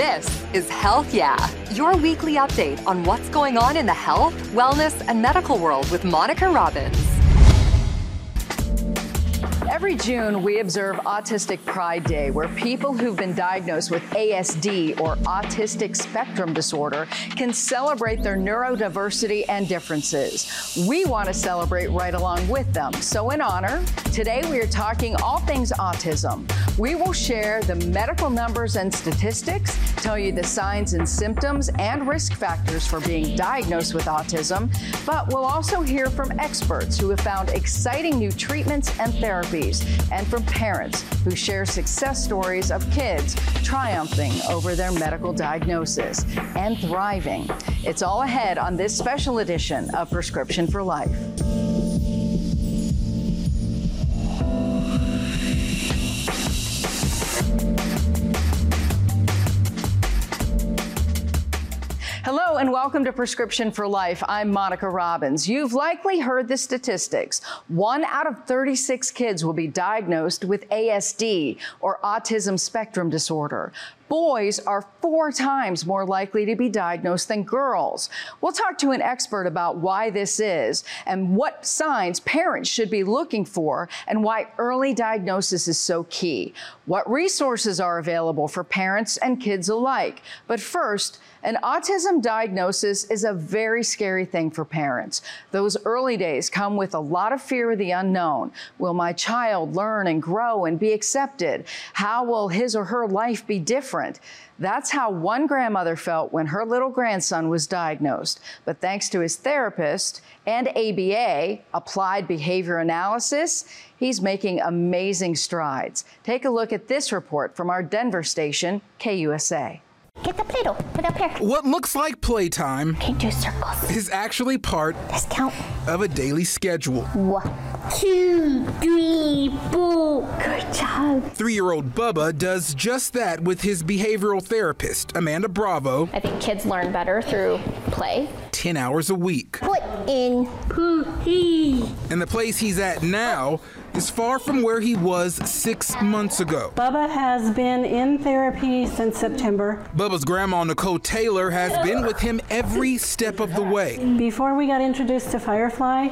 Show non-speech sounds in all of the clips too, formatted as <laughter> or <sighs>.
This is Health Yeah, your weekly update on what's going on in the health, wellness, and medical world with Monica Robbins. Every June, we observe Autistic Pride Day, where people who've been diagnosed with ASD or autistic spectrum disorder can celebrate their neurodiversity and differences. We want to celebrate right along with them. So, in honor, today we are talking all things autism. We will share the medical numbers and statistics, tell you the signs and symptoms and risk factors for being diagnosed with autism, but we'll also hear from experts who have found exciting new treatments and therapies and from parents who share success stories of kids triumphing over their medical diagnosis and thriving. It's all ahead on this special edition of Prescription for Life. And welcome to Prescription for Life. I'm Monica Robbins. You've likely heard the statistics. One out of 36 kids will be diagnosed with ASD or autism spectrum disorder boys are four times more likely to be diagnosed than girls. We'll talk to an expert about why this is and what signs parents should be looking for and why early diagnosis is so key. What resources are available for parents and kids alike. But first, an autism diagnosis is a very scary thing for parents. Those early days come with a lot of fear of the unknown. Will my child learn and grow and be accepted? How will his or her life be different? That's how one grandmother felt when her little grandson was diagnosed. But thanks to his therapist and ABA, Applied Behavior Analysis, he's making amazing strides. Take a look at this report from our Denver station, KUSA. Get the Play-Doh. Put it up here. What looks like playtime do circles. is actually part Let's count. of a daily schedule. One, two, three, four. Good job. Three year old Bubba does just that with his behavioral therapist, Amanda Bravo, I think kids learn better through play. 10 hours a week. Put in poohee. And the place he's at now is far from where he was six months ago. Bubba has been in therapy since September. Bubba's grandma, Nicole Taylor, has been with him every step of the way. Before we got introduced to Firefly,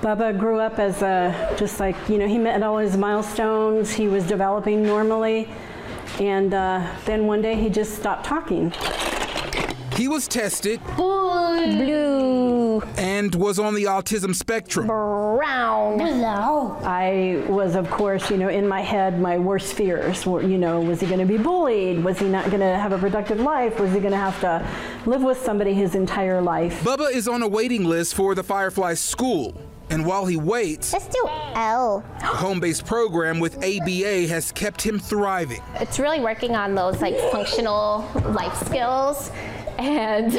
Bubba grew up as a, just like, you know, he met all his milestones, he was developing normally, and uh, then one day he just stopped talking. He was tested Blue. And was on the autism spectrum. Brown. Hello. I was, of course, you know, in my head, my worst fears were, you know, was he going to be bullied? Was he not going to have a productive life? Was he going to have to live with somebody his entire life? Bubba is on a waiting list for the Firefly School. And while he waits, Let's do L. a home based program with ABA has kept him thriving. It's really working on those like functional life skills and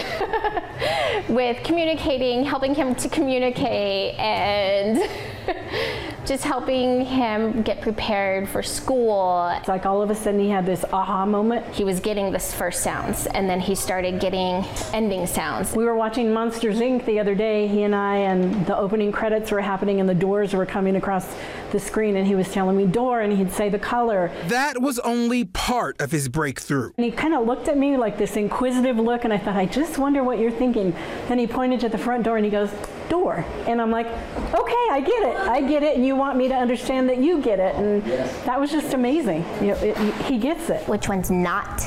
<laughs> with communicating, helping him to communicate and <laughs> just helping him get prepared for school. It's like all of a sudden he had this aha moment. He was getting this first sounds and then he started getting ending sounds. We were watching Monsters Inc. the other day, he and I, and the opening credits were happening and the doors were coming across the screen, and he was telling me door, and he'd say the color. That was only part of his breakthrough. And he kind of looked at me like this inquisitive look, and I thought, I just wonder what you're thinking. Then he pointed to the front door and he goes, door. And I'm like, okay, I get it. I get it. And you want me to understand that you get it. And that was just amazing. You know, it, he gets it. Which one's not?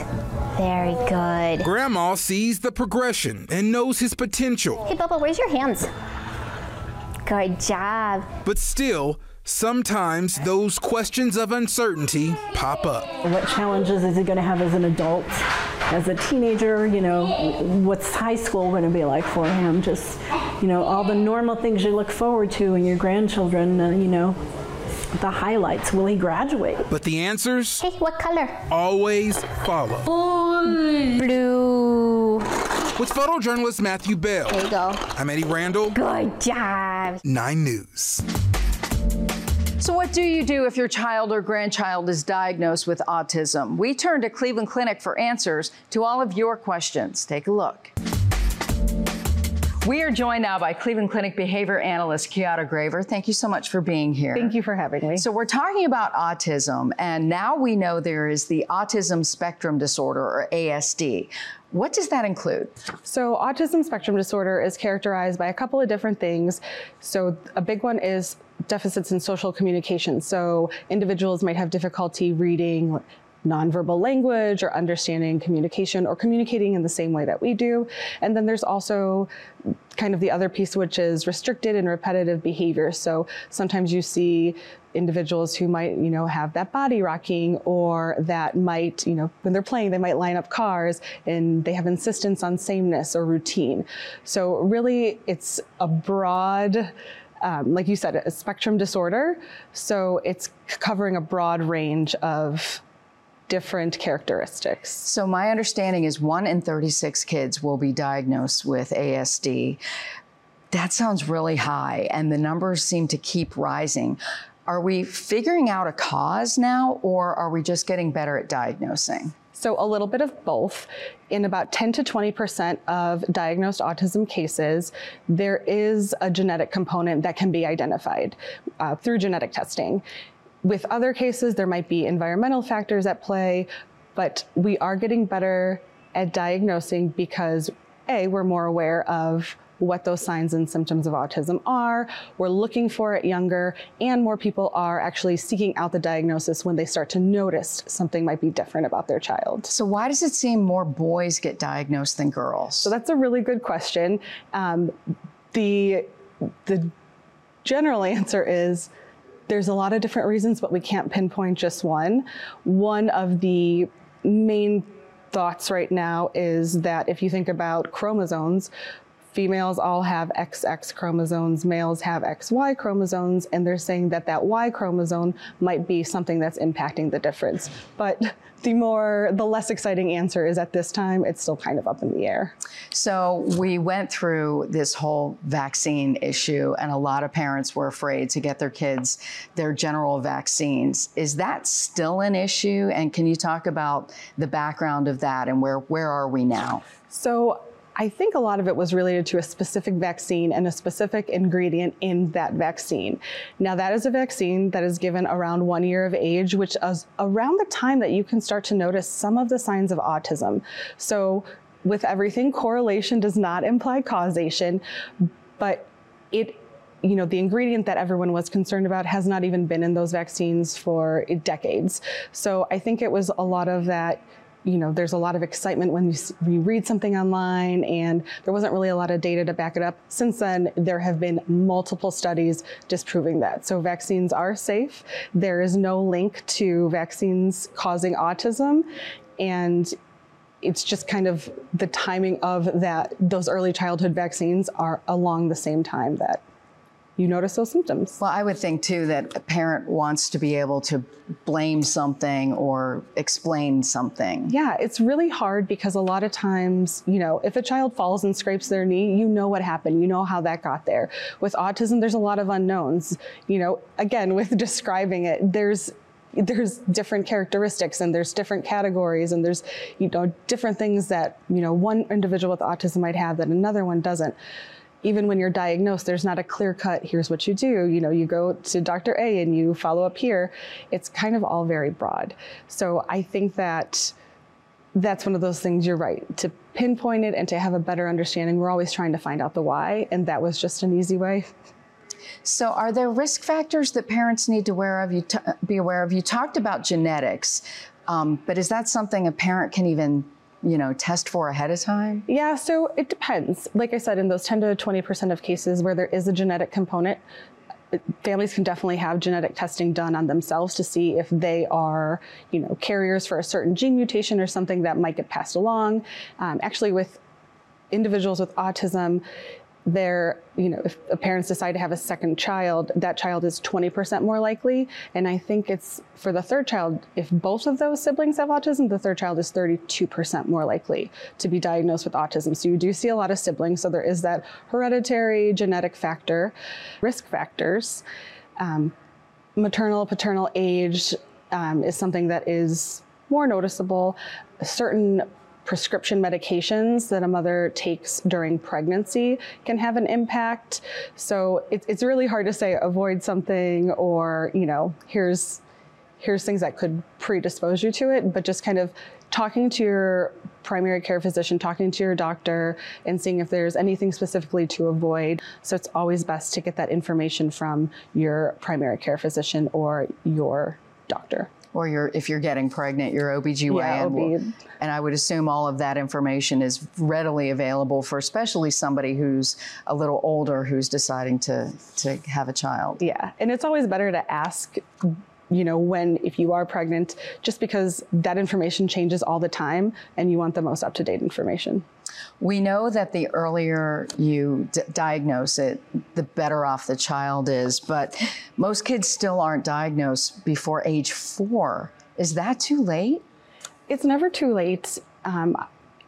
Very good. Grandma sees the progression and knows his potential, Hey, Bubba, where's your hands? Good job. but still, sometimes those questions of uncertainty pop up. What challenges is he going to have as an adult? As a teenager, you know, what's high school going to be like for him? Just, you know, all the normal things you look forward to in your grandchildren, uh, you know, the highlights. Will he graduate? But the answers Hey, what color? always follow. Blue. With photojournalist Matthew Bell, There you go. I'm Eddie Randall, Good job. 9 News. So, what do you do if your child or grandchild is diagnosed with autism? We turn to Cleveland Clinic for answers to all of your questions. Take a look. We are joined now by Cleveland Clinic behavior analyst Kiara Graver. Thank you so much for being here. Thank you for having me. So, we're talking about autism, and now we know there is the autism spectrum disorder, or ASD. What does that include? So, autism spectrum disorder is characterized by a couple of different things. So, a big one is deficits in social communication. So, individuals might have difficulty reading nonverbal language or understanding communication or communicating in the same way that we do. And then there's also kind of the other piece, which is restricted and repetitive behavior. So sometimes you see individuals who might, you know, have that body rocking or that might, you know, when they're playing, they might line up cars and they have insistence on sameness or routine. So really it's a broad um, like you said, a spectrum disorder. So it's covering a broad range of different characteristics. So, my understanding is one in 36 kids will be diagnosed with ASD. That sounds really high, and the numbers seem to keep rising. Are we figuring out a cause now, or are we just getting better at diagnosing? So, a little bit of both. In about 10 to 20% of diagnosed autism cases, there is a genetic component that can be identified uh, through genetic testing. With other cases, there might be environmental factors at play, but we are getting better at diagnosing because A, we're more aware of what those signs and symptoms of autism are. We're looking for it younger, and more people are actually seeking out the diagnosis when they start to notice something might be different about their child. So, why does it seem more boys get diagnosed than girls? So, that's a really good question. Um, the, the general <laughs> answer is there's a lot of different reasons, but we can't pinpoint just one. One of the main thoughts right now is that if you think about chromosomes, females all have XX chromosomes, males have XY chromosomes, and they're saying that that Y chromosome might be something that's impacting the difference. But <laughs> the more, the less exciting answer is at this time, it's still kind of up in the air. So we went through this whole vaccine issue, and a lot of parents were afraid to get their kids their general vaccines. Is that still an issue? And can you talk about the background of that and where, where are we now? So I think a lot of it was related to a specific vaccine and a specific ingredient in that vaccine. Now, that is a vaccine that is given around one year of age, which is around the time that you can start to notice some of the signs of autism. So, with everything, correlation does not imply causation, but it you know, the ingredient that everyone was concerned about has not even been in those vaccines for decades. So I think it was a lot of that you know, there's a lot of excitement when you, you, read something online, and there wasn't really a lot of data to back it up. Since then, there have been multiple studies disproving that. So vaccines are safe. There is no link to vaccines causing autism, and it's just kind of the timing of that. Those early childhood vaccines are along the same time that you notice those symptoms. Well, I would think too that a parent wants to be able to blame something or explain something. Yeah, it's really hard because a lot of times, you know, if a child falls and scrapes their knee, you know what happened, you know how that got there. With autism, there's a lot of unknowns. You know, again, with <laughs> describing it, there's there's different characteristics and there's different categories and there's you know different things that you know one individual with autism might have that another one doesn't even when you're diagnosed, there's not a clear cut, here's what you do. You know, you go to Dr. A and you follow up here. It's kind of all very broad. So I think that that's one of those things you're right to pinpoint it and to have a better understanding. We're always trying to find out the why, and that was just an easy way. So, are there risk factors that parents need to aware of? You be aware of. You talked about genetics, um, but is that something a parent can even you know, test for ahead of time? Yeah, so it depends. Like I said, in those 10 to 20% of cases where there is a genetic component, families can definitely have genetic testing done on themselves to see if they are, you know, carriers for a certain gene mutation or something that might get passed along. Um, actually, with individuals with autism, they're, you know, if parents decide to have a second child, that child is 20% more likely. And I think it's for the third child, if both of those siblings have autism, the third child is 32% more likely to be diagnosed with autism. So you do see a lot of siblings. So there is that hereditary genetic factor, risk factors. Um, maternal, paternal age um, is something that is more noticeable. Certain prescription medications that a mother takes during pregnancy can have an impact. So it, it's really hard to say avoid something or, you know, here's here's things that could predispose you to it, but just kind of talking to your primary care physician, talking to your doctor, and seeing if there's anything specifically to avoid. So it's always best to get that information from your primary care physician or your doctor. Or your, if you're getting pregnant, your OBGYN. Yeah, OB. will- and I would assume all of that information is readily available for especially somebody who's a little older who's deciding to, to have a child. Yeah, and it's always better to ask, you know, when if you are pregnant, just because that information changes all the time and you want the most up to date information. We know that the earlier you d- diagnose it, the better off the child is, but most kids still aren't diagnosed before age four. Is that too late? It's never too late. Um,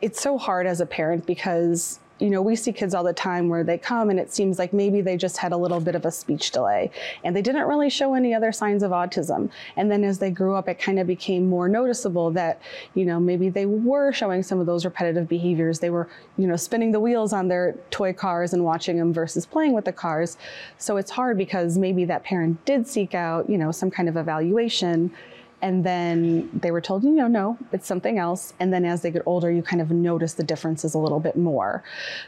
it's so hard as a parent because you know we see kids all the time where they come and it seems like maybe they just had a little bit of a speech delay and they didn't really show any other signs of autism. And then as they grew up it kind of became more noticeable that you know maybe they were showing some of those repetitive behaviors. They were you know spinning the wheels on their toy cars and watching them versus playing with the cars. So it's hard because maybe that parent did seek out you know some kind of evaluation and then they were told, you know, no, it's something else. And then as they get older, you kind of notice the differences a little bit more.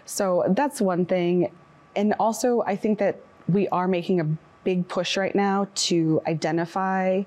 So that's one thing. And also, I think that we are making a big push right now to identify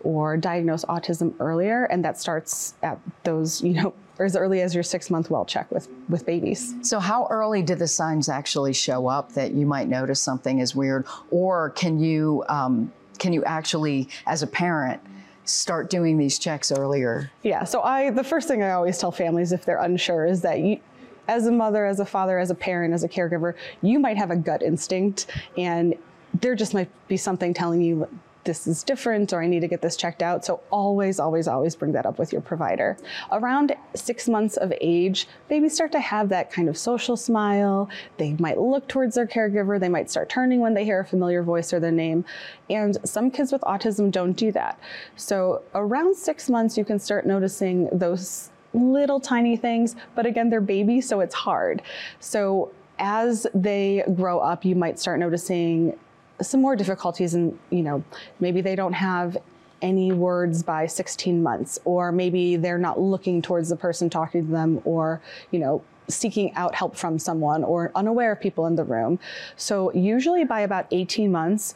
or diagnose autism earlier. And that starts at those, you know, or <laughs> as early as your six month well check with, with babies. So, how early do the signs actually show up that you might notice something is weird, or can you um, can you actually, as a parent, start doing these checks earlier? Yeah. So I, the first thing I always tell families if they're unsure is that you, as a mother, as a father, as a parent, as a caregiver, you might have a gut instinct, and there just might be something telling you this is different or I need to get this checked out. So always, always, always bring that up with your provider. Around six months of age, babies start to have that kind of social smile. They might look towards their caregiver. They might start turning when they hear a familiar voice or their name. And some kids with autism don't do that. So around six months, you can start noticing those little tiny things, but again, they're babies, so it's hard. So as they grow up, you might start noticing some more difficulties and you know maybe they don't have any words by 16 months or maybe they're not looking towards the person talking to them or you know seeking out help from someone or unaware of people in the room. So usually by about 18 months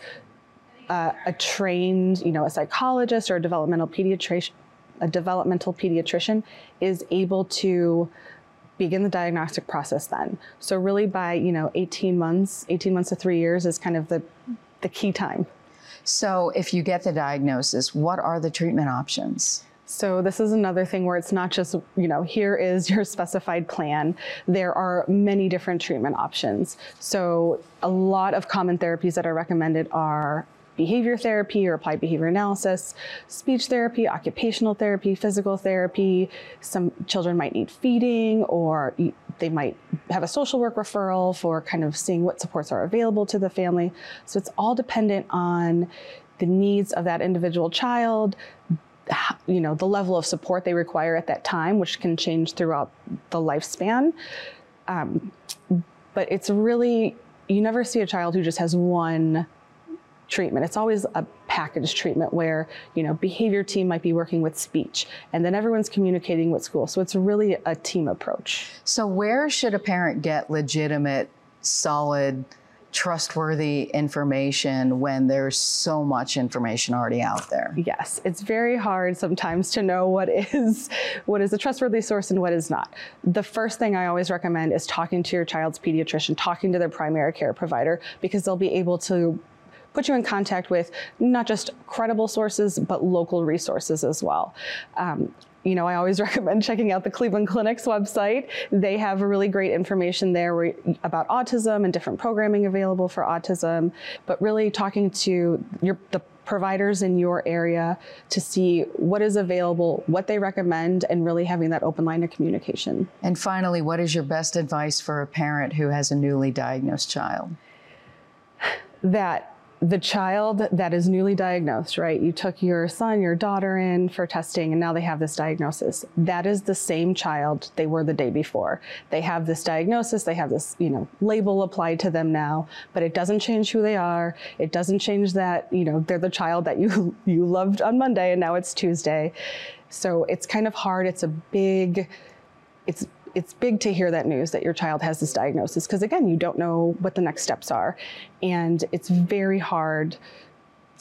uh, a trained you know a psychologist or a developmental pediatrician a developmental pediatrician is able to begin the diagnostic process then. So really by, you know, 18 months, 18 months to 3 years is kind of the the key time. So, if you get the diagnosis, what are the treatment options? So this is another thing where it's not just, you know, here is your <laughs> specified plan. There are many different treatment options. So a lot of common therapies that are recommended are behavior therapy or applied behavior analysis, speech therapy, occupational therapy, physical therapy. Some children might need feeding or they might have a social work referral for kind of seeing what supports are available to the family. So it's all dependent on the needs of that individual child, you know, the level of support they require at that time, which can change throughout the lifespan. Um, but it's really, you never see a child who just has one treatment. It's always a package treatment where, you know, behavior team might be working with speech and then everyone's communicating with school. So it's really a team approach. So, where should a parent get legitimate, solid, trustworthy information when there's so much information already out there? Yes, it's very hard sometimes to know what is what is a trustworthy source and what is not. The first thing I always recommend is talking to your child's pediatrician, talking to their primary care provider because they'll be able to put you in contact with not just credible sources, but local resources as well. Um, you know, I always <laughs> recommend checking out the Cleveland Clinic's website. They have really great information there about autism and different programming available for autism, but really talking to your, the providers in your area to see what is available, what they recommend, and really having that open line of communication. And finally, what is your best advice for a parent who has a newly diagnosed child? <sighs> That the child that is newly diagnosed, right? You took your son, your daughter in for testing, and now they have this diagnosis. That is the same child they were the day before. They have this diagnosis, they have this, you know, label applied to them now, but it doesn't change who they are. It doesn't change that, you know, they're the child that you <laughs> you loved on Monday and now it's Tuesday. So it's kind of hard. It's a big it's it's big to hear that news that your child has this diagnosis because again you don't know what the next steps are. And it's very hard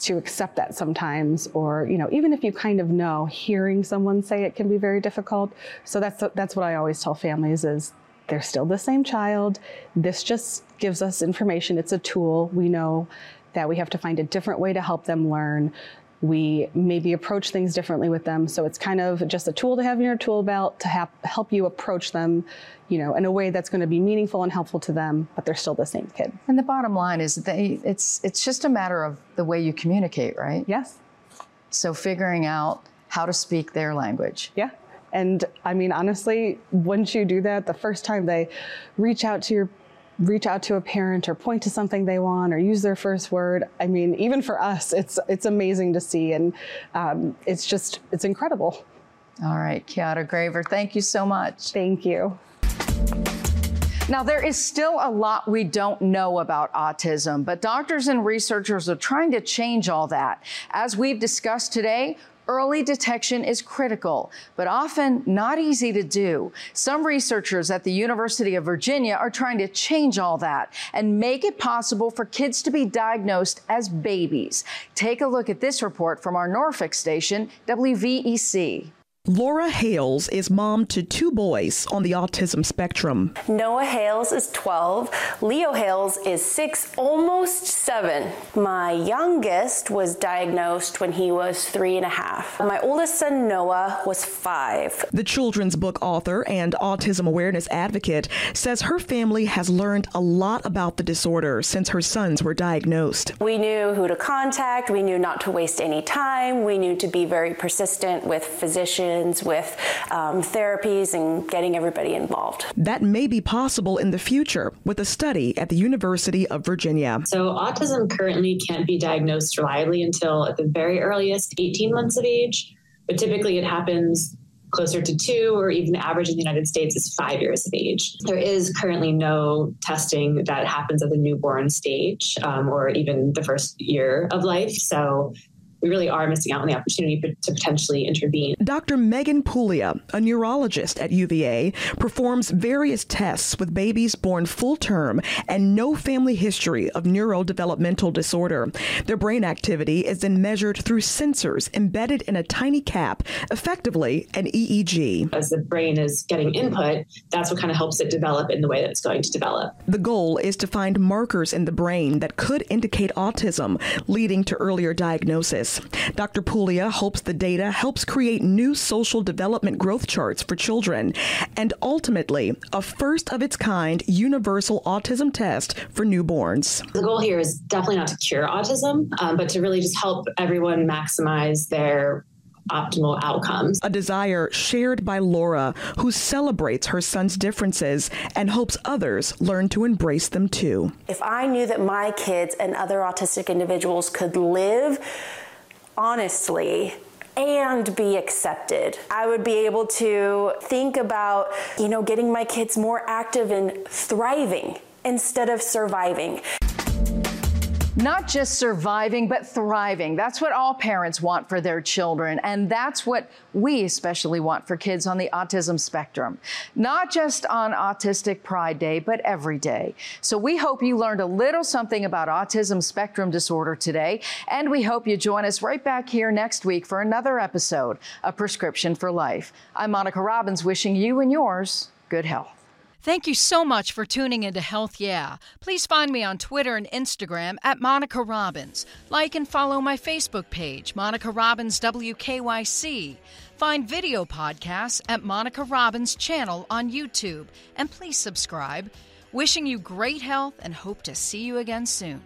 to accept that sometimes or you know even if you kind of know hearing someone say it can be very difficult. So that's that's what i always tell families is they're still the same child. This just gives us information. It's a tool. We know that we have to find a different way to help them learn we maybe approach things differently with them. So it's kind of just a tool to have in your tool belt to have, help you approach them, you know, in a way that's going to be meaningful and helpful to them, but they're still the same kid. And the bottom line is they it's it's just a matter of the way you communicate, right? Yes. So figuring out how to speak their language. Yeah. And I mean, honestly, once you do that, the first time they reach out to your reach out to a parent or point to something they want or use their first word. I mean, even for us, it's it's amazing to see, and um, it's just it's incredible. All right, Kiara Graver, thank you so much. Thank you. Now, there is still a lot we don't know about autism, but doctors and researchers are trying to change all that. As we've discussed today, Early detection is critical, but often not easy to do. Some researchers at the University of Virginia are trying to change all that and make it possible for kids to be diagnosed as babies. Take a look at this report from our Norfolk station, WVEC. Laura Hales is mom to two boys on the autism spectrum. Noah Hales is 12. Leo Hales is six, almost seven. My youngest was diagnosed when he was three and a half. My oldest son, Noah, was five. The children's book author and autism awareness advocate says her family has learned a lot about the disorder since her sons were diagnosed. We knew who to contact, we knew not to waste any time, we knew to be very persistent with physicians with um, therapies and getting everybody involved. That may be possible in the future with a study at the University of Virginia. So, autism currently can't be diagnosed reliably until at the very earliest 18 months of age, but typically it happens closer to two, or even the average in the United States is five years of age. There is currently no testing that happens at the newborn stage um, or even the first year of life. So we really are missing out on the opportunity to potentially intervene. Dr. Megan Puglia, a neurologist at UVA, performs various tests with babies born full term and no family history of neurodevelopmental disorder. Their brain activity is then measured through sensors embedded in a tiny cap, effectively an EEG. As the brain is getting input, that's what kind of helps it develop in the way that it's going to develop. The goal is to find markers in the brain that could indicate autism, leading to earlier diagnosis. Dr. Puglia hopes the data helps create new social development growth charts for children and ultimately a first of its kind universal autism test for newborns. The goal here is definitely not to cure autism, um, but to really just help everyone maximize their optimal outcomes. A desire shared by Laura, who celebrates her son's differences and hopes others learn to embrace them too. If I knew that my kids and other autistic individuals could live honestly and be accepted. I would be able to think about, you know, getting my kids more active and thriving instead of surviving. Not just surviving, but thriving. That's what all parents want for their children. And that's what we especially want for kids on the autism spectrum. Not just on Autistic Pride Day, but every day. So we hope you learned a little something about autism spectrum disorder today. And we hope you join us right back here next week for another episode of Prescription for Life. I'm Monica Robbins, wishing you and yours good health. Thank you so much for tuning into Health Yeah. Please find me on Twitter and Instagram at Monica Robbins. Like and follow my Facebook page, Monica Robbins WKYC. Find video podcasts at Monica Robbins channel on YouTube. And please subscribe. Wishing you great health and hope to see you again soon.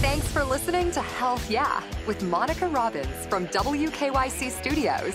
Thanks for listening to Health Yeah with Monica Robbins from WKYC Studios.